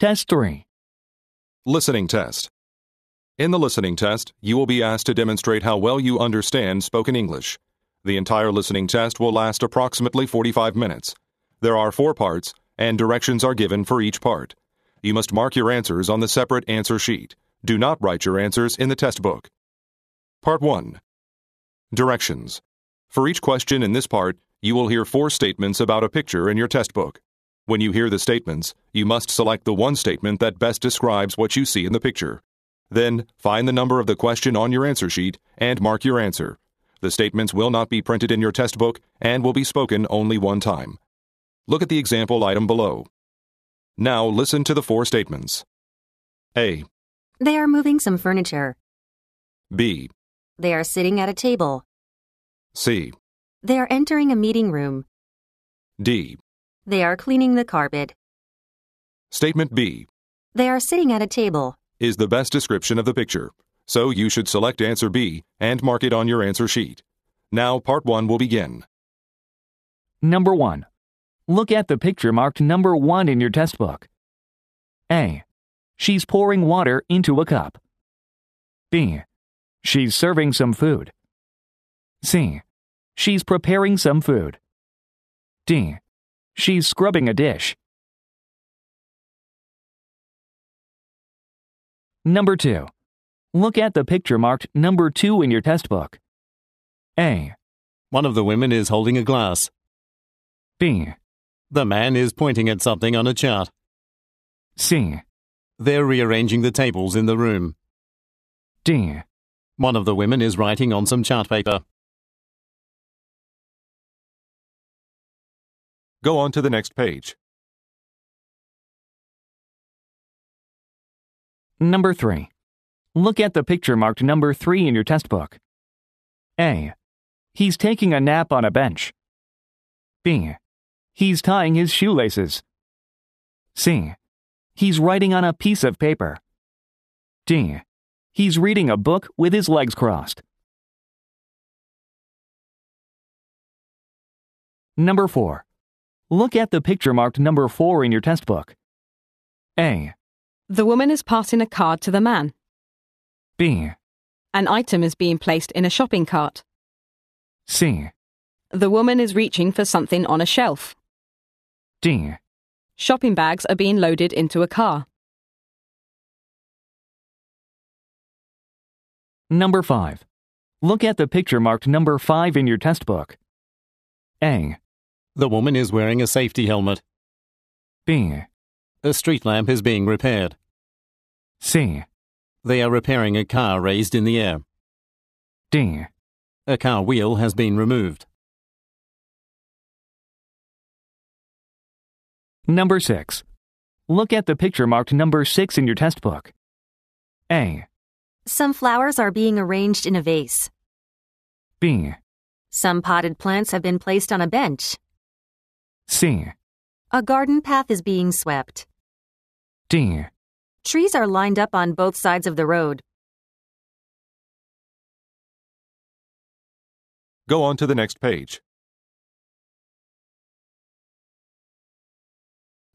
Test 3. Listening test. In the listening test, you will be asked to demonstrate how well you understand spoken English. The entire listening test will last approximately 45 minutes. There are four parts, and directions are given for each part. You must mark your answers on the separate answer sheet. Do not write your answers in the test book. Part 1 Directions. For each question in this part, you will hear four statements about a picture in your test book. When you hear the statements, you must select the one statement that best describes what you see in the picture. Then, find the number of the question on your answer sheet and mark your answer. The statements will not be printed in your test book and will be spoken only one time. Look at the example item below. Now listen to the four statements. A, They are moving some furniture. B, They are sitting at a table. C, They are entering a meeting room. D. They are cleaning the carpet. Statement B They are sitting at a table. is the best description of the picture, so you should select answer B and mark it on your answer sheet. Now, part 1 will begin. Number 1. Look at the picture marked number 1 in your test book. A. She's pouring water into a cup. B. She's serving some food. C. She's preparing some food. D. She's scrubbing a dish. Number 2. Look at the picture marked number 2 in your test book. A. One of the women is holding a glass. B. The man is pointing at something on a chart. C. They're rearranging the tables in the room. D. One of the women is writing on some chart paper. Go on to the next page. Number 3. Look at the picture marked number 3 in your test book. A. He's taking a nap on a bench. B. He's tying his shoelaces. C. He's writing on a piece of paper. D. He's reading a book with his legs crossed. Number 4. Look at the picture marked number 4 in your test book. A. The woman is passing a card to the man. B. An item is being placed in a shopping cart. C. The woman is reaching for something on a shelf. D. Shopping bags are being loaded into a car. Number 5. Look at the picture marked number 5 in your test book. A. The woman is wearing a safety helmet. B. A street lamp is being repaired. C. They are repairing a car raised in the air. D. A car wheel has been removed. Number 6. Look at the picture marked number 6 in your test book. A. Some flowers are being arranged in a vase. B. Some potted plants have been placed on a bench. C. A garden path is being swept. D. Trees are lined up on both sides of the road. Go on to the next page.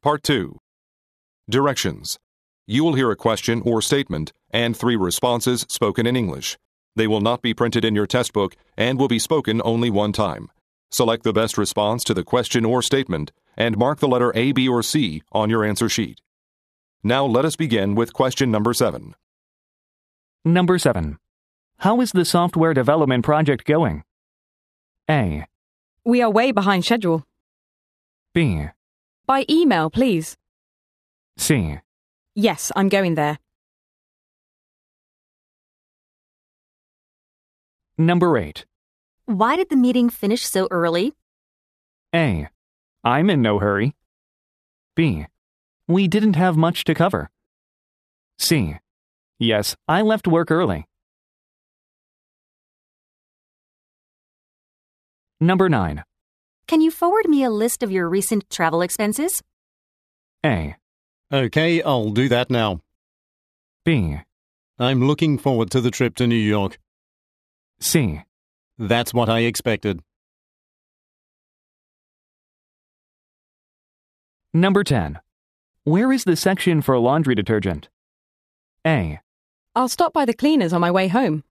Part 2 Directions. You will hear a question or statement and three responses spoken in English. They will not be printed in your test book and will be spoken only one time. Select the best response to the question or statement and mark the letter A, B, or C on your answer sheet. Now let us begin with question number 7. Number 7. How is the software development project going? A. We are way behind schedule. B. By email, please. C. Yes, I'm going there. Number 8. Why did the meeting finish so early? A. I'm in no hurry. B. We didn't have much to cover. C. Yes, I left work early. Number 9. Can you forward me a list of your recent travel expenses? A. Okay, I'll do that now. B. I'm looking forward to the trip to New York. C. That's what I expected. Number 10. Where is the section for laundry detergent? A. I'll stop by the cleaners on my way home.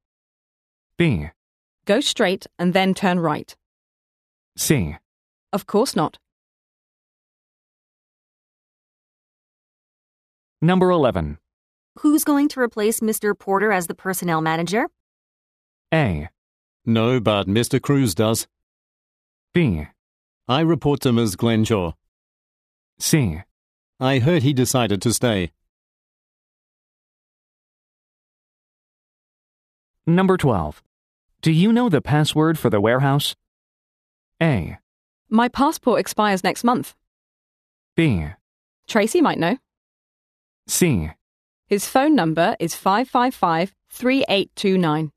B. Go straight and then turn right. C. Of course not. Number 11. Who's going to replace Mr. Porter as the personnel manager? A. No, but Mr. Cruz does. B. I report to Ms. Glenshaw. C. I heard he decided to stay. Number 12. Do you know the password for the warehouse? A. My passport expires next month. B. Tracy might know. C. His phone number is 555 3829.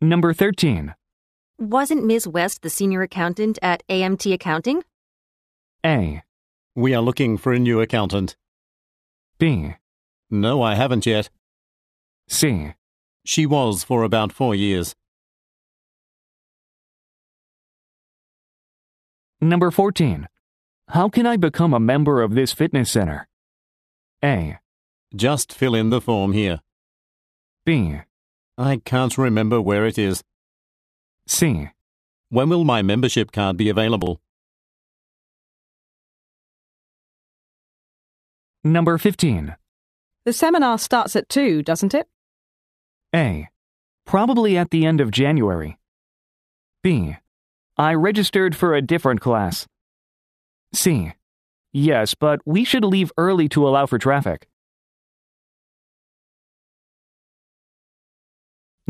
Number 13. Wasn't Ms. West the senior accountant at AMT Accounting? A. We are looking for a new accountant. B. No, I haven't yet. C. She was for about four years. Number 14. How can I become a member of this fitness center? A. Just fill in the form here. B. I can't remember where it is. C. When will my membership card be available? Number 15. The seminar starts at 2, doesn't it? A. Probably at the end of January. B. I registered for a different class. C. Yes, but we should leave early to allow for traffic.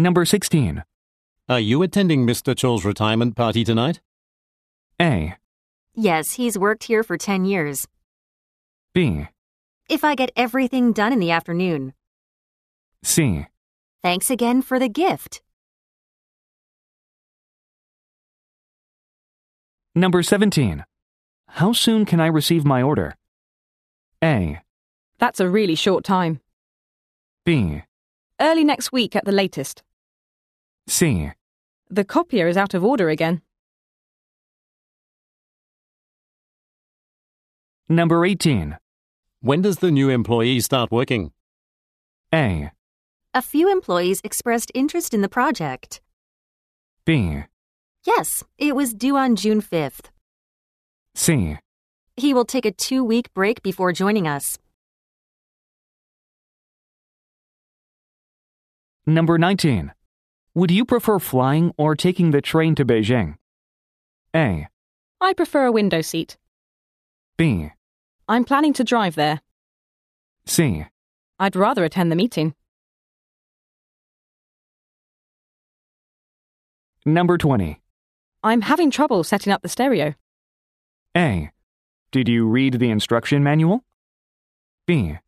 Number 16. Are you attending Mr. Chou's retirement party tonight? A. Yes, he's worked here for 10 years. B. If I get everything done in the afternoon. C. Thanks again for the gift. Number 17. How soon can I receive my order? A. That's a really short time. B. Early next week at the latest. C. The copier is out of order again. Number 18. When does the new employee start working? A. A few employees expressed interest in the project. B. Yes, it was due on June 5th. C. He will take a two week break before joining us. Number 19. Would you prefer flying or taking the train to Beijing? A. I prefer a window seat. B. I'm planning to drive there. C. I'd rather attend the meeting. Number 20. I'm having trouble setting up the stereo. A. Did you read the instruction manual? B.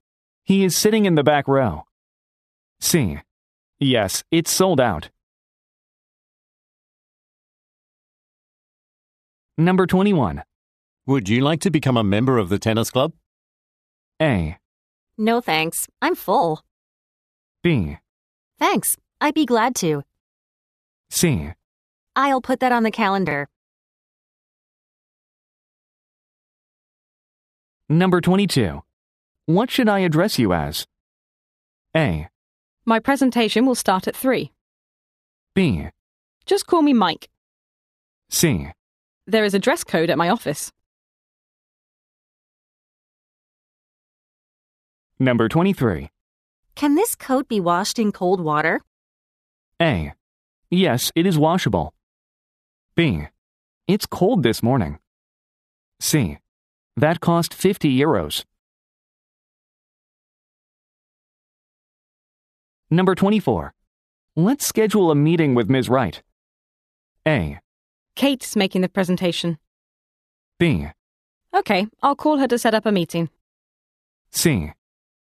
He is sitting in the back row. C. Yes, it's sold out. Number 21. Would you like to become a member of the tennis club? A. No thanks, I'm full. B. Thanks, I'd be glad to. C. I'll put that on the calendar. Number 22. What should I address you as? A. My presentation will start at 3. B. Just call me Mike. C. There is a dress code at my office. Number 23. Can this coat be washed in cold water? A. Yes, it is washable. B. It's cold this morning. C. That cost 50 euros. Number 24. Let's schedule a meeting with Ms. Wright. A. Kate's making the presentation. B. Okay, I'll call her to set up a meeting. C.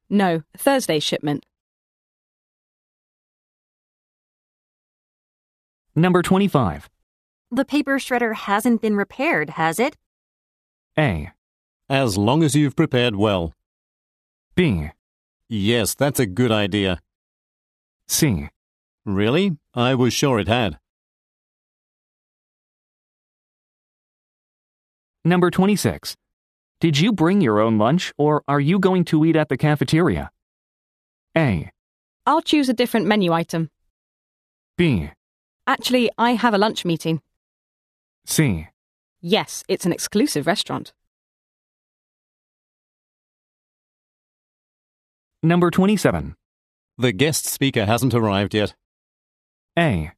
No, Thursday shipment. Number 25. The paper shredder hasn't been repaired, has it? A. As long as you've prepared well. B. Yes, that's a good idea. C. Really? I was sure it had. Number 26. Did you bring your own lunch or are you going to eat at the cafeteria? A. I'll choose a different menu item. B. Actually, I have a lunch meeting. C. Yes, it's an exclusive restaurant. Number 27. The guest speaker hasn't arrived yet. A.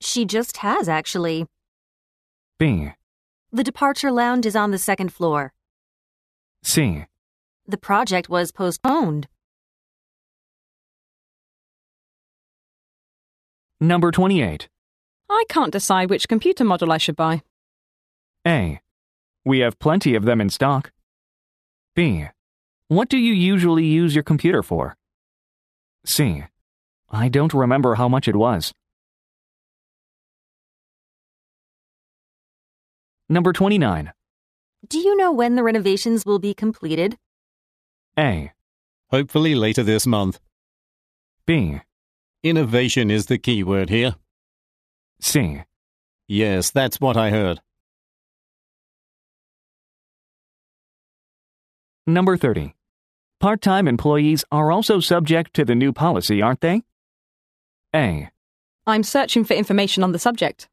She just has, actually. B. The departure lounge is on the second floor. C. The project was postponed. Number 28. I can't decide which computer model I should buy. A. We have plenty of them in stock. B. What do you usually use your computer for? C. I don't remember how much it was. Number 29. Do you know when the renovations will be completed? A. Hopefully later this month. B. Innovation is the key word here. C. Yes, that's what I heard. Number 30. Part time employees are also subject to the new policy, aren't they? A. I'm searching for information on the subject.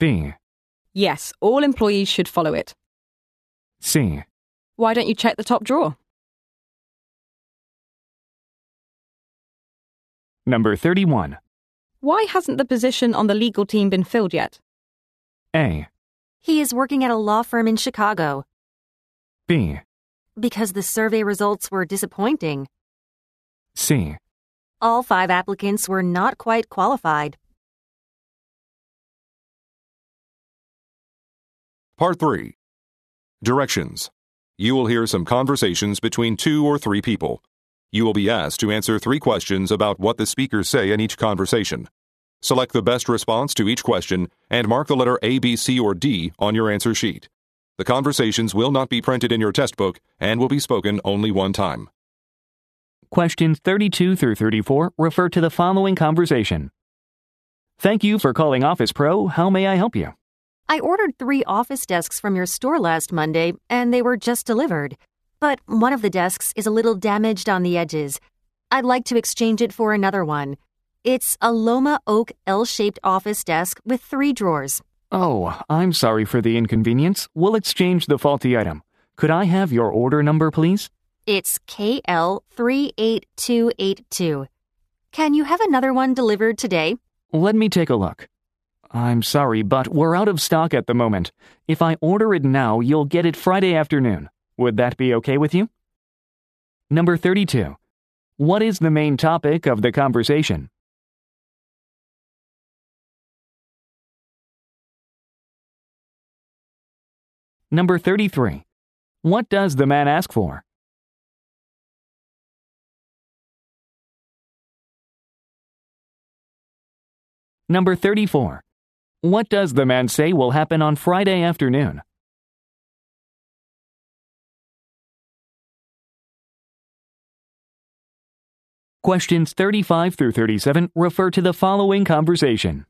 B. Yes, all employees should follow it. C. Why don't you check the top drawer? Number 31. Why hasn't the position on the legal team been filled yet? A. He is working at a law firm in Chicago. B. Because the survey results were disappointing. C. All five applicants were not quite qualified. Part 3. Directions. You will hear some conversations between two or three people. You will be asked to answer three questions about what the speakers say in each conversation. Select the best response to each question and mark the letter A, B, C, or D on your answer sheet. The conversations will not be printed in your test book and will be spoken only one time. Questions 32 through 34 refer to the following conversation. Thank you for calling Office Pro. How may I help you? I ordered three office desks from your store last Monday, and they were just delivered. But one of the desks is a little damaged on the edges. I'd like to exchange it for another one. It's a Loma Oak L shaped office desk with three drawers. Oh, I'm sorry for the inconvenience. We'll exchange the faulty item. Could I have your order number, please? It's KL38282. Can you have another one delivered today? Let me take a look. I'm sorry, but we're out of stock at the moment. If I order it now, you'll get it Friday afternoon. Would that be okay with you? Number 32. What is the main topic of the conversation? Number 33. What does the man ask for? Number 34. What does the man say will happen on Friday afternoon? Questions 35 through 37 refer to the following conversation.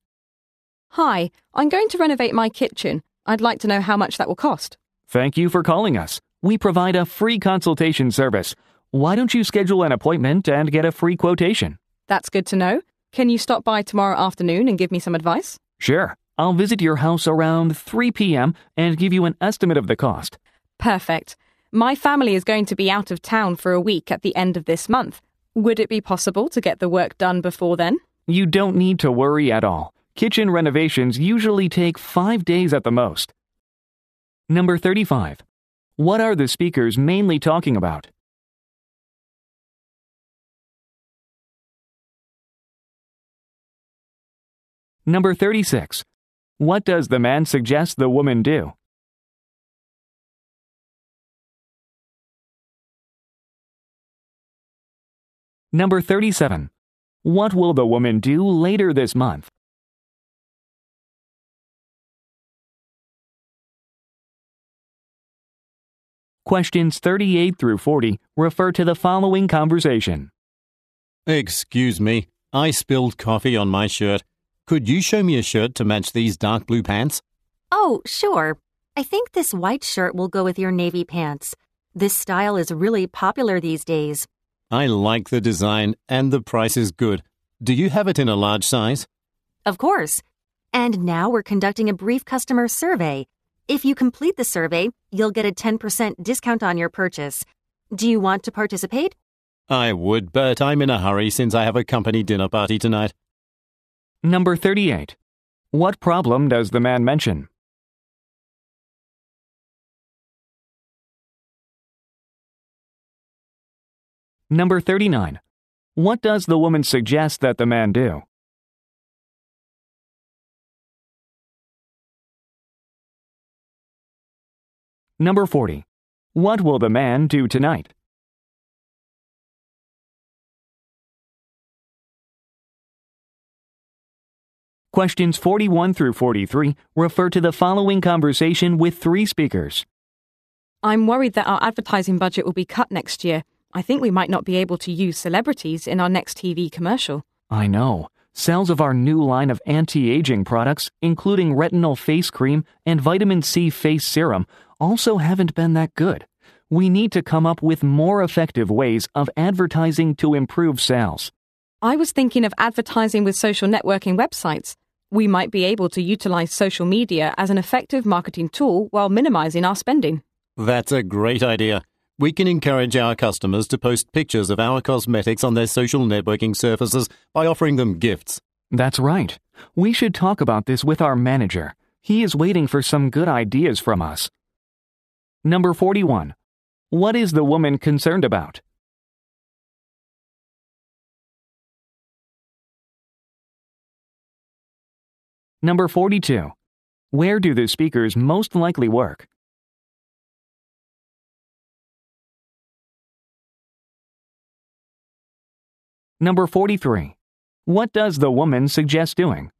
Hi, I'm going to renovate my kitchen. I'd like to know how much that will cost. Thank you for calling us. We provide a free consultation service. Why don't you schedule an appointment and get a free quotation? That's good to know. Can you stop by tomorrow afternoon and give me some advice? Sure. I'll visit your house around 3 p.m. and give you an estimate of the cost. Perfect. My family is going to be out of town for a week at the end of this month. Would it be possible to get the work done before then? You don't need to worry at all. Kitchen renovations usually take five days at the most. Number 35. What are the speakers mainly talking about? Number 36. What does the man suggest the woman do? Number 37. What will the woman do later this month? Questions 38 through 40 refer to the following conversation. Excuse me, I spilled coffee on my shirt. Could you show me a shirt to match these dark blue pants? Oh, sure. I think this white shirt will go with your navy pants. This style is really popular these days. I like the design and the price is good. Do you have it in a large size? Of course. And now we're conducting a brief customer survey. If you complete the survey, you'll get a 10% discount on your purchase. Do you want to participate? I would, but I'm in a hurry since I have a company dinner party tonight. Number 38. What problem does the man mention? Number 39. What does the woman suggest that the man do? Number 40. What will the man do tonight? Questions 41 through 43 refer to the following conversation with three speakers. I'm worried that our advertising budget will be cut next year. I think we might not be able to use celebrities in our next TV commercial. I know. Sales of our new line of anti aging products, including retinol face cream and vitamin C face serum, also haven't been that good. We need to come up with more effective ways of advertising to improve sales. I was thinking of advertising with social networking websites. We might be able to utilize social media as an effective marketing tool while minimizing our spending. That's a great idea. We can encourage our customers to post pictures of our cosmetics on their social networking surfaces by offering them gifts. That's right. We should talk about this with our manager. He is waiting for some good ideas from us. Number 41. What is the woman concerned about? Number 42. Where do the speakers most likely work? Number 43. What does the woman suggest doing?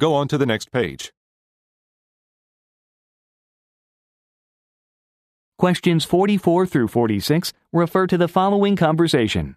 Go on to the next page. Questions 44 through 46 refer to the following conversation.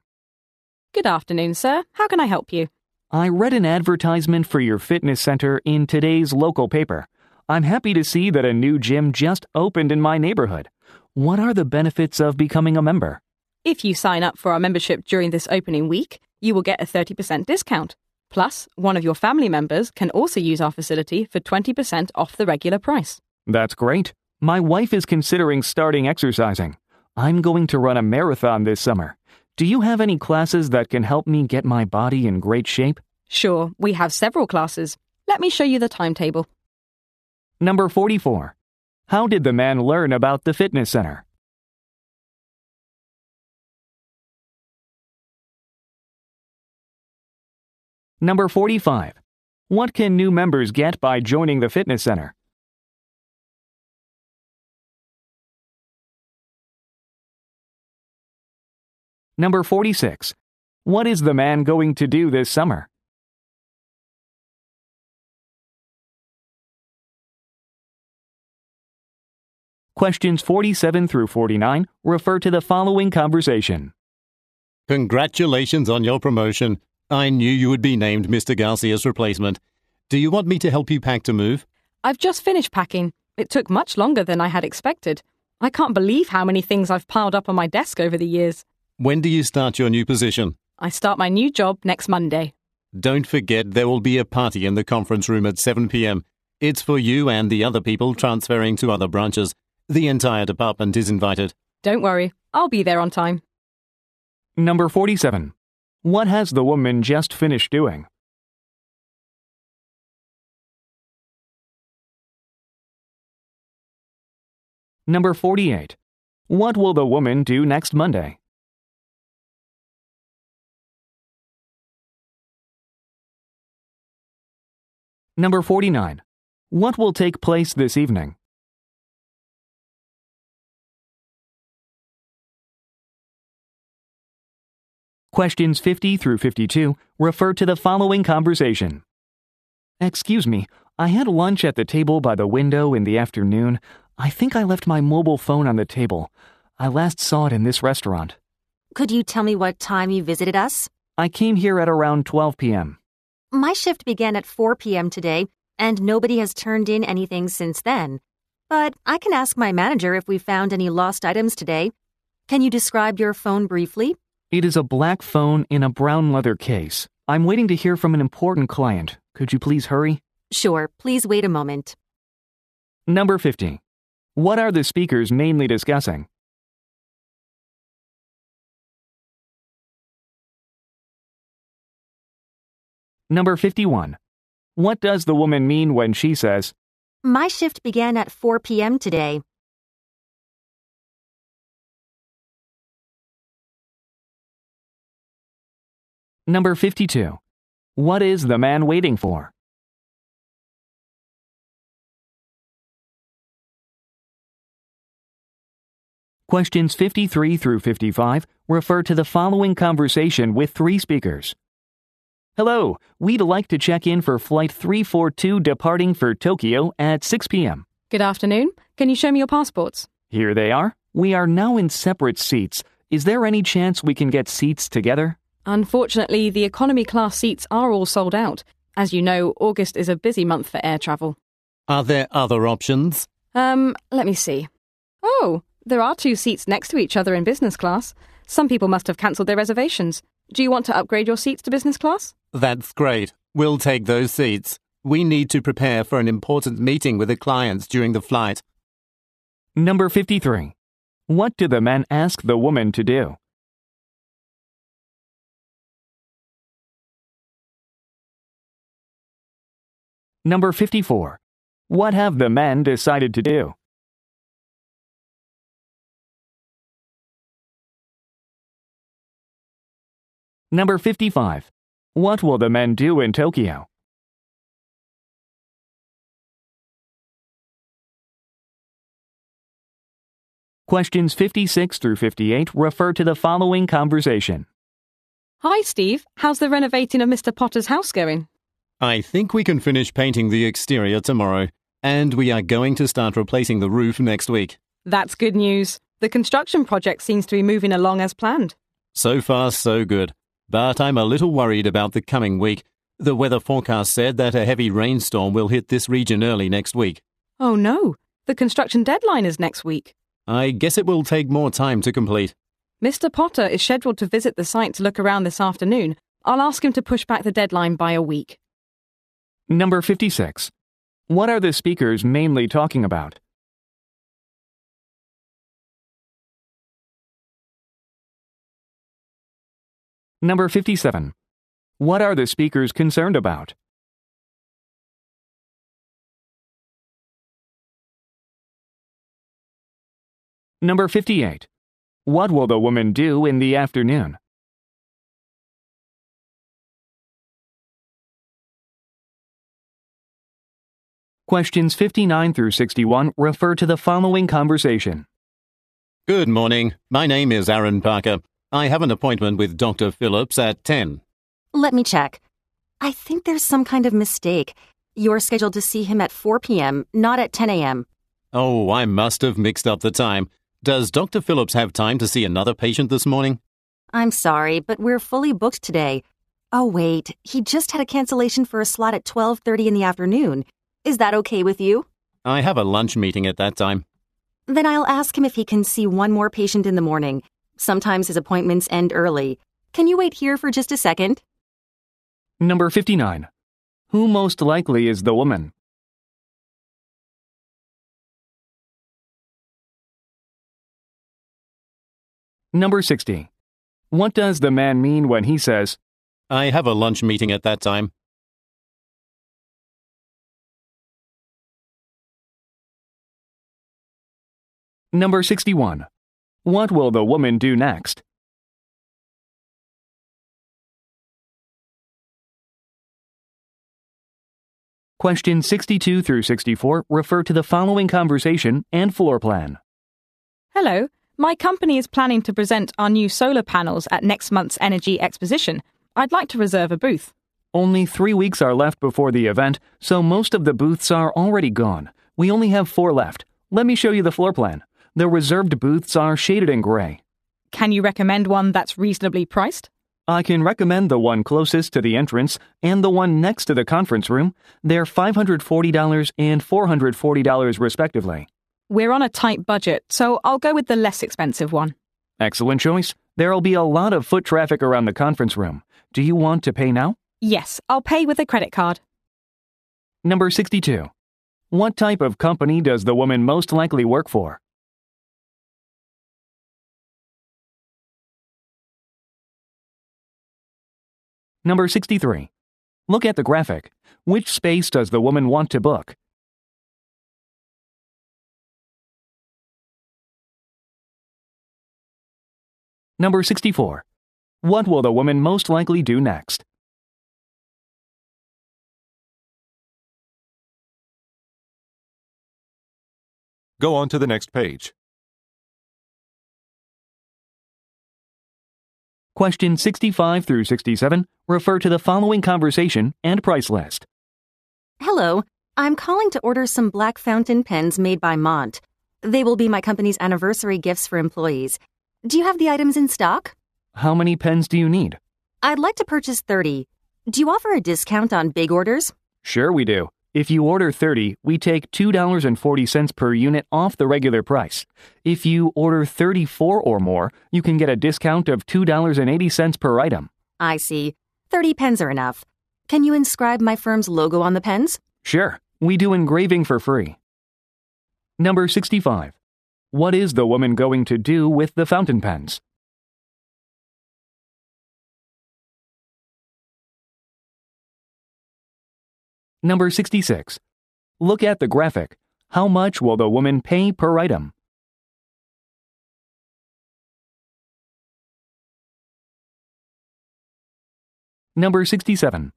Good afternoon, sir. How can I help you? I read an advertisement for your fitness center in today's local paper. I'm happy to see that a new gym just opened in my neighborhood. What are the benefits of becoming a member? If you sign up for our membership during this opening week, you will get a 30% discount. Plus, one of your family members can also use our facility for 20% off the regular price. That's great. My wife is considering starting exercising. I'm going to run a marathon this summer. Do you have any classes that can help me get my body in great shape? Sure, we have several classes. Let me show you the timetable. Number 44. How did the man learn about the fitness center? Number 45. What can new members get by joining the fitness center? Number 46. What is the man going to do this summer? Questions 47 through 49 refer to the following conversation. Congratulations on your promotion. I knew you would be named Mr. Garcia's replacement. Do you want me to help you pack to move? I've just finished packing. It took much longer than I had expected. I can't believe how many things I've piled up on my desk over the years. When do you start your new position? I start my new job next Monday. Don't forget there will be a party in the conference room at 7 p.m. It's for you and the other people transferring to other branches. The entire department is invited. Don't worry, I'll be there on time. Number 47. What has the woman just finished doing? Number 48. What will the woman do next Monday? Number 49. What will take place this evening? Questions 50 through 52 refer to the following conversation. Excuse me, I had lunch at the table by the window in the afternoon. I think I left my mobile phone on the table. I last saw it in this restaurant. Could you tell me what time you visited us? I came here at around 12 p.m. My shift began at 4 p.m. today, and nobody has turned in anything since then. But I can ask my manager if we found any lost items today. Can you describe your phone briefly? It is a black phone in a brown leather case. I'm waiting to hear from an important client. Could you please hurry? Sure, please wait a moment. Number 50. What are the speakers mainly discussing? Number 51. What does the woman mean when she says, My shift began at 4 p.m. today. Number 52. What is the man waiting for? Questions 53 through 55 refer to the following conversation with three speakers. Hello, we'd like to check in for Flight 342 departing for Tokyo at 6 p.m. Good afternoon. Can you show me your passports? Here they are. We are now in separate seats. Is there any chance we can get seats together? Unfortunately, the economy class seats are all sold out. As you know, August is a busy month for air travel. Are there other options? Um, let me see. Oh, there are two seats next to each other in business class. Some people must have cancelled their reservations. Do you want to upgrade your seats to business class? That's great. We'll take those seats. We need to prepare for an important meeting with the clients during the flight. Number 53. What do the men ask the woman to do? Number 54. What have the men decided to do? Number 55. What will the men do in Tokyo? Questions 56 through 58 refer to the following conversation. Hi, Steve. How's the renovating of Mr. Potter's house going? I think we can finish painting the exterior tomorrow, and we are going to start replacing the roof next week. That's good news. The construction project seems to be moving along as planned. So far, so good. But I'm a little worried about the coming week. The weather forecast said that a heavy rainstorm will hit this region early next week. Oh no, the construction deadline is next week. I guess it will take more time to complete. Mr. Potter is scheduled to visit the site to look around this afternoon. I'll ask him to push back the deadline by a week. Number 56. What are the speakers mainly talking about? Number 57. What are the speakers concerned about? Number 58. What will the woman do in the afternoon? Questions 59 through 61 refer to the following conversation. Good morning. My name is Aaron Parker. I have an appointment with Dr. Phillips at 10. Let me check. I think there's some kind of mistake. You're scheduled to see him at 4 p.m., not at 10 a.m. Oh, I must have mixed up the time. Does Dr. Phillips have time to see another patient this morning? I'm sorry, but we're fully booked today. Oh wait, he just had a cancellation for a slot at 12:30 in the afternoon. Is that okay with you? I have a lunch meeting at that time. Then I'll ask him if he can see one more patient in the morning. Sometimes his appointments end early. Can you wait here for just a second? Number 59. Who most likely is the woman? Number 60. What does the man mean when he says, I have a lunch meeting at that time. Number 61. What will the woman do next? Questions 62 through 64 refer to the following conversation and floor plan. Hello, my company is planning to present our new solar panels at next month's Energy Exposition. I'd like to reserve a booth. Only three weeks are left before the event, so most of the booths are already gone. We only have four left. Let me show you the floor plan. The reserved booths are shaded in gray. Can you recommend one that's reasonably priced? I can recommend the one closest to the entrance and the one next to the conference room. They're $540 and $440 respectively. We're on a tight budget, so I'll go with the less expensive one. Excellent choice. There'll be a lot of foot traffic around the conference room. Do you want to pay now? Yes, I'll pay with a credit card. Number 62. What type of company does the woman most likely work for? Number 63. Look at the graphic. Which space does the woman want to book? Number 64. What will the woman most likely do next? Go on to the next page. Question 65 through 67 refer to the following conversation and price list. Hello, I'm calling to order some black fountain pens made by Mont. They will be my company's anniversary gifts for employees. Do you have the items in stock? How many pens do you need? I'd like to purchase 30. Do you offer a discount on big orders? Sure, we do. If you order 30, we take $2.40 per unit off the regular price. If you order 34 or more, you can get a discount of $2.80 per item. I see. 30 pens are enough. Can you inscribe my firm's logo on the pens? Sure, we do engraving for free. Number 65. What is the woman going to do with the fountain pens? Number 66. Look at the graphic. How much will the woman pay per item? Number 67.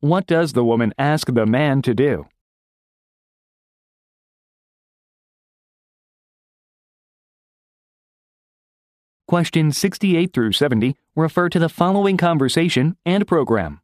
What does the woman ask the man to do? Questions 68 through 70 refer to the following conversation and program.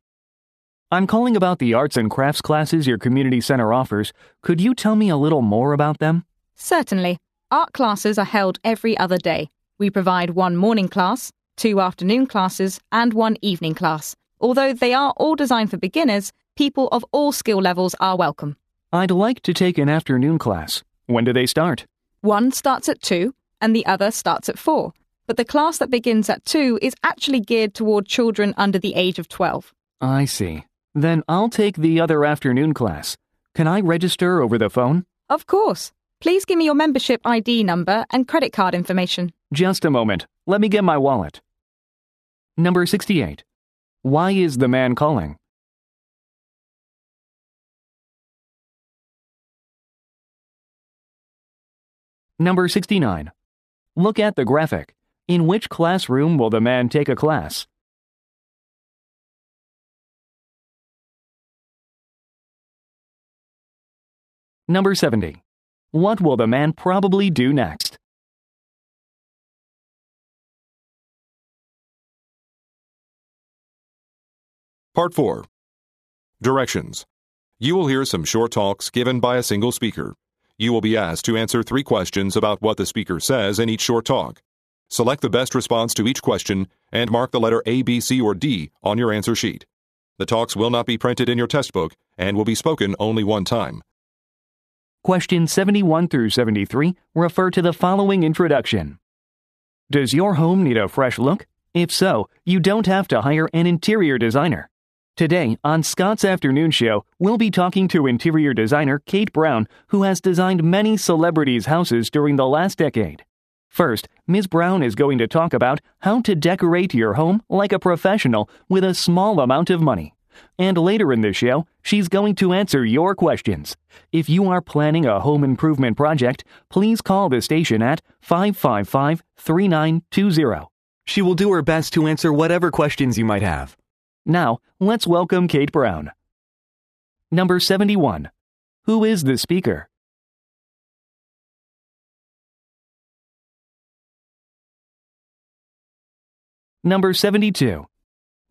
I'm calling about the arts and crafts classes your community center offers. Could you tell me a little more about them? Certainly. Art classes are held every other day. We provide one morning class, two afternoon classes, and one evening class. Although they are all designed for beginners, people of all skill levels are welcome. I'd like to take an afternoon class. When do they start? One starts at 2 and the other starts at 4. But the class that begins at 2 is actually geared toward children under the age of 12. I see. Then I'll take the other afternoon class. Can I register over the phone? Of course. Please give me your membership ID number and credit card information. Just a moment. Let me get my wallet. Number 68. Why is the man calling? Number 69. Look at the graphic. In which classroom will the man take a class? Number 70. What will the man probably do next? Part 4 Directions. You will hear some short talks given by a single speaker. You will be asked to answer three questions about what the speaker says in each short talk. Select the best response to each question and mark the letter A, B, C, or D on your answer sheet. The talks will not be printed in your test book and will be spoken only one time. Questions 71 through 73 refer to the following introduction. Does your home need a fresh look? If so, you don't have to hire an interior designer. Today, on Scott's Afternoon Show, we'll be talking to interior designer Kate Brown, who has designed many celebrities' houses during the last decade. First, Ms. Brown is going to talk about how to decorate your home like a professional with a small amount of money. And later in the show, she's going to answer your questions. If you are planning a home improvement project, please call the station at 555 3920. She will do her best to answer whatever questions you might have. Now, let's welcome Kate Brown. Number 71. Who is the speaker? Number 72.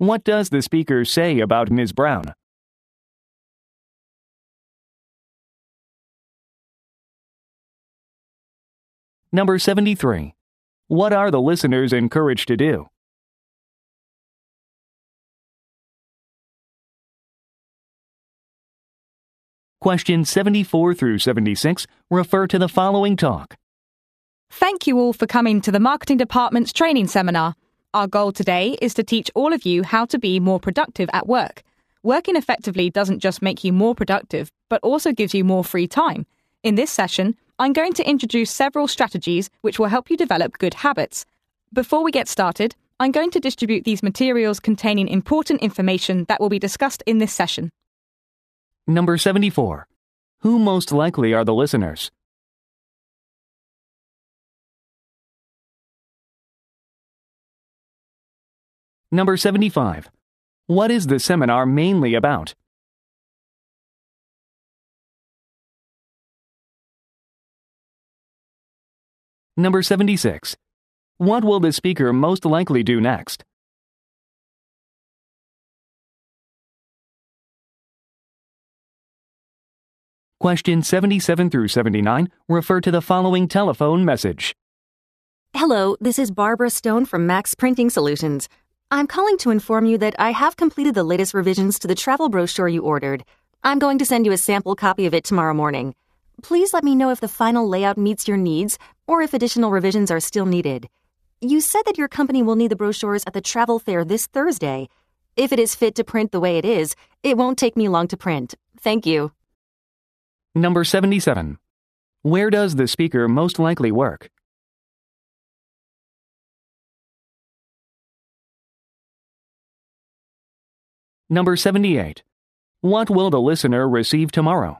What does the speaker say about Ms. Brown? Number 73. What are the listeners encouraged to do? Questions 74 through 76 refer to the following talk. Thank you all for coming to the Marketing Department's training seminar. Our goal today is to teach all of you how to be more productive at work. Working effectively doesn't just make you more productive, but also gives you more free time. In this session, I'm going to introduce several strategies which will help you develop good habits. Before we get started, I'm going to distribute these materials containing important information that will be discussed in this session. Number 74. Who most likely are the listeners? Number 75. What is the seminar mainly about? Number 76. What will the speaker most likely do next? Questions 77 through 79 refer to the following telephone message. Hello, this is Barbara Stone from Max Printing Solutions. I'm calling to inform you that I have completed the latest revisions to the travel brochure you ordered. I'm going to send you a sample copy of it tomorrow morning. Please let me know if the final layout meets your needs or if additional revisions are still needed. You said that your company will need the brochures at the travel fair this Thursday. If it is fit to print the way it is, it won't take me long to print. Thank you. Number 77. Where does the speaker most likely work? Number 78. What will the listener receive tomorrow?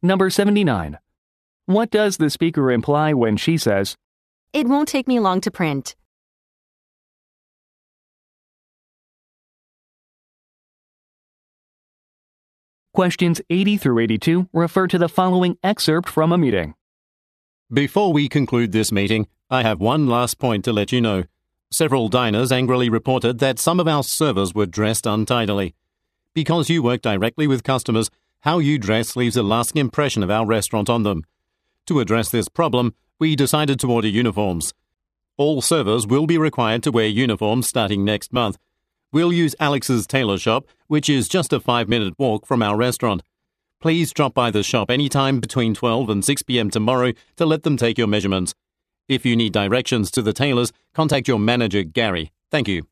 Number 79. What does the speaker imply when she says, It won't take me long to print. Questions 80 through 82 refer to the following excerpt from a meeting. Before we conclude this meeting, I have one last point to let you know. Several diners angrily reported that some of our servers were dressed untidily. Because you work directly with customers, how you dress leaves a lasting impression of our restaurant on them. To address this problem, we decided to order uniforms. All servers will be required to wear uniforms starting next month. We'll use Alex's tailor shop, which is just a five minute walk from our restaurant. Please drop by the shop anytime between 12 and 6 p.m. tomorrow to let them take your measurements. If you need directions to the tailors, contact your manager, Gary. Thank you.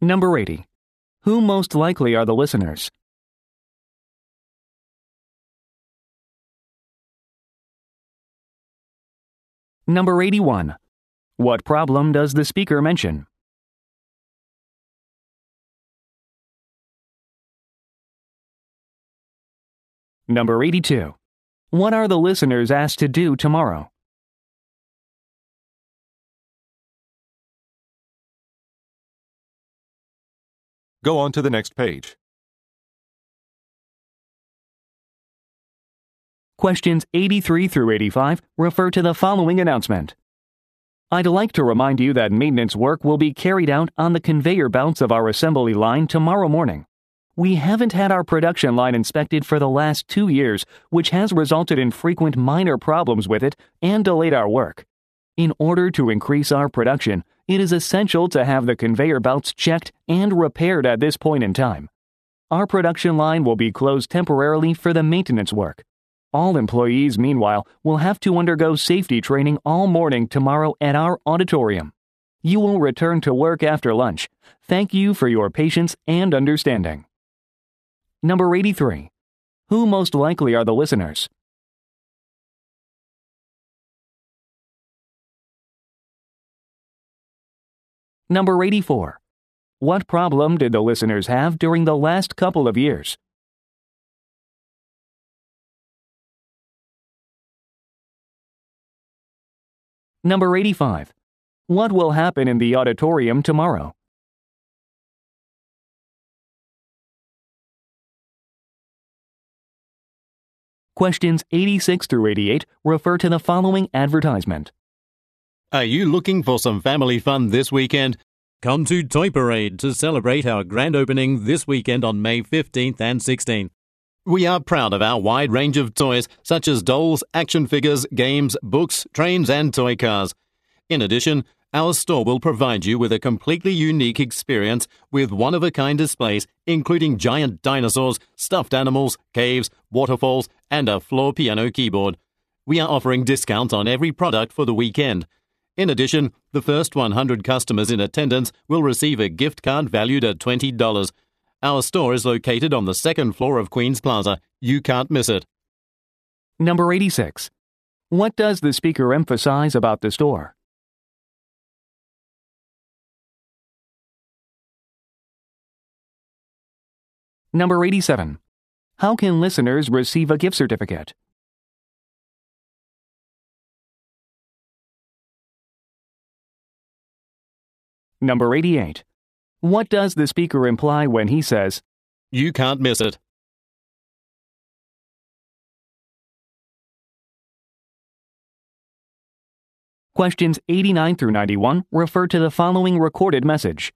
Number 80. Who most likely are the listeners? Number 81. What problem does the speaker mention? Number 82. What are the listeners asked to do tomorrow? Go on to the next page. Questions 83 through 85 refer to the following announcement. I'd like to remind you that maintenance work will be carried out on the conveyor belts of our assembly line tomorrow morning. We haven't had our production line inspected for the last two years, which has resulted in frequent minor problems with it and delayed our work. In order to increase our production, it is essential to have the conveyor belts checked and repaired at this point in time. Our production line will be closed temporarily for the maintenance work. All employees, meanwhile, will have to undergo safety training all morning tomorrow at our auditorium. You will return to work after lunch. Thank you for your patience and understanding. Number 83. Who most likely are the listeners? Number 84. What problem did the listeners have during the last couple of years? Number 85. What will happen in the auditorium tomorrow? Questions 86 through 88 refer to the following advertisement. Are you looking for some family fun this weekend? Come to Toy Parade to celebrate our grand opening this weekend on May 15th and 16th. We are proud of our wide range of toys such as dolls, action figures, games, books, trains, and toy cars. In addition, our store will provide you with a completely unique experience with one of a kind displays, including giant dinosaurs, stuffed animals, caves, waterfalls, and a floor piano keyboard. We are offering discounts on every product for the weekend. In addition, the first 100 customers in attendance will receive a gift card valued at $20. Our store is located on the second floor of Queen's Plaza. You can't miss it. Number 86. What does the speaker emphasize about the store? Number 87. How can listeners receive a gift certificate? Number 88. What does the speaker imply when he says, You can't miss it. Questions 89 through 91 refer to the following recorded message.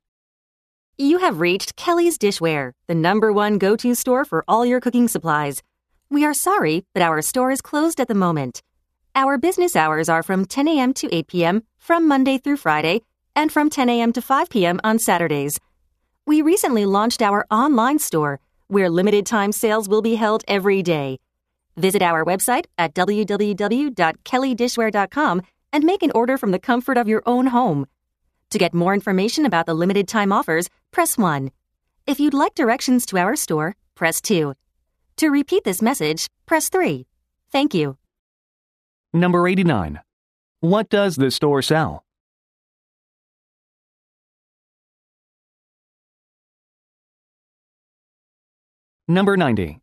You have reached Kelly's Dishware, the number one go to store for all your cooking supplies. We are sorry, but our store is closed at the moment. Our business hours are from 10 a.m. to 8 p.m. from Monday through Friday and from 10 a.m. to 5 p.m. on Saturdays. We recently launched our online store, where limited time sales will be held every day. Visit our website at www.kellydishware.com and make an order from the comfort of your own home. To get more information about the limited time offers, press 1. If you'd like directions to our store, press 2. To repeat this message, press 3. Thank you. Number 89. What does the store sell? Number 90.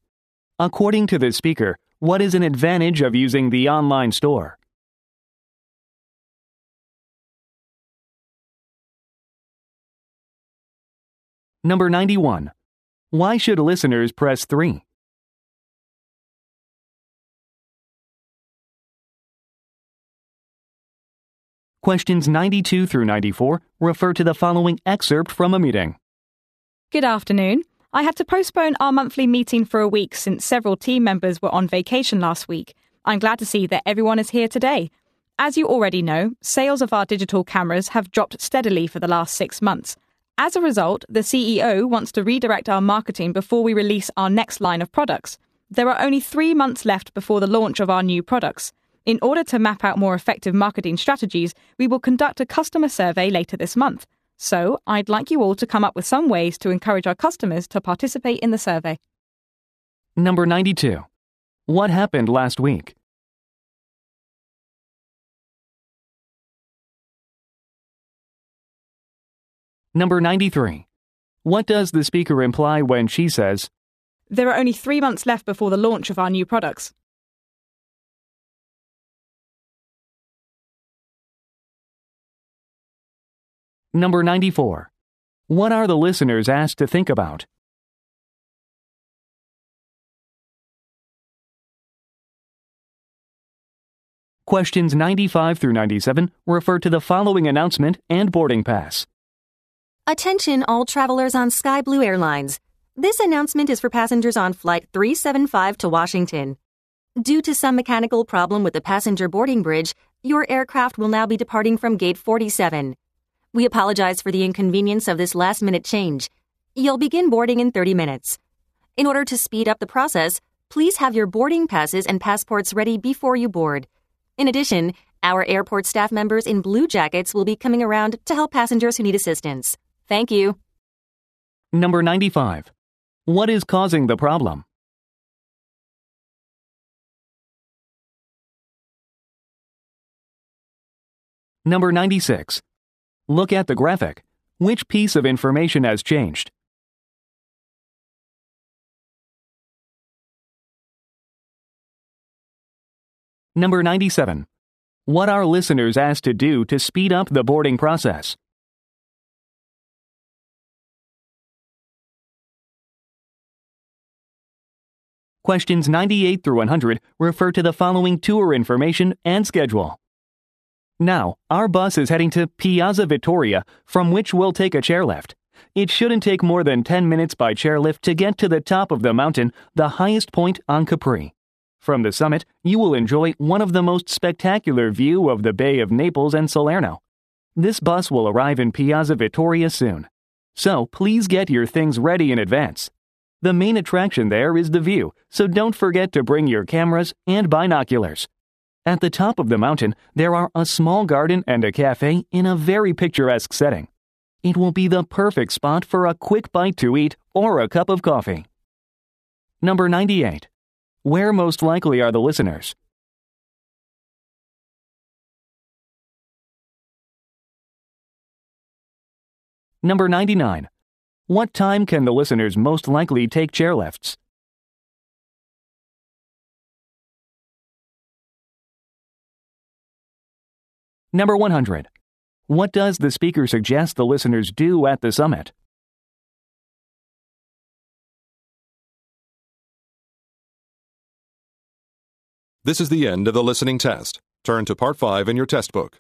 According to the speaker, what is an advantage of using the online store? Number 91. Why should listeners press 3? Questions 92 through 94 refer to the following excerpt from a meeting. Good afternoon. I had to postpone our monthly meeting for a week since several team members were on vacation last week. I'm glad to see that everyone is here today. As you already know, sales of our digital cameras have dropped steadily for the last six months. As a result, the CEO wants to redirect our marketing before we release our next line of products. There are only three months left before the launch of our new products. In order to map out more effective marketing strategies, we will conduct a customer survey later this month. So, I'd like you all to come up with some ways to encourage our customers to participate in the survey. Number 92. What happened last week? Number 93. What does the speaker imply when she says, There are only three months left before the launch of our new products. Number 94. What are the listeners asked to think about? Questions 95 through 97 refer to the following announcement and boarding pass. Attention, all travelers on Sky Blue Airlines. This announcement is for passengers on Flight 375 to Washington. Due to some mechanical problem with the passenger boarding bridge, your aircraft will now be departing from Gate 47. We apologize for the inconvenience of this last minute change. You'll begin boarding in 30 minutes. In order to speed up the process, please have your boarding passes and passports ready before you board. In addition, our airport staff members in blue jackets will be coming around to help passengers who need assistance. Thank you. Number 95. What is causing the problem? Number 96. Look at the graphic. Which piece of information has changed? Number 97. What are listeners asked to do to speed up the boarding process? Questions 98 through 100 refer to the following tour information and schedule. Now, our bus is heading to Piazza Vittoria, from which we'll take a chairlift. It shouldn't take more than 10 minutes by chairlift to get to the top of the mountain, the highest point on Capri. From the summit, you will enjoy one of the most spectacular view of the Bay of Naples and Salerno. This bus will arrive in Piazza Vittoria soon. So please get your things ready in advance. The main attraction there is the view, so don't forget to bring your cameras and binoculars. At the top of the mountain, there are a small garden and a cafe in a very picturesque setting. It will be the perfect spot for a quick bite to eat or a cup of coffee. Number 98. Where most likely are the listeners? Number 99. What time can the listeners most likely take chairlifts? Number 100. What does the speaker suggest the listeners do at the summit? This is the end of the listening test. Turn to Part 5 in your test book.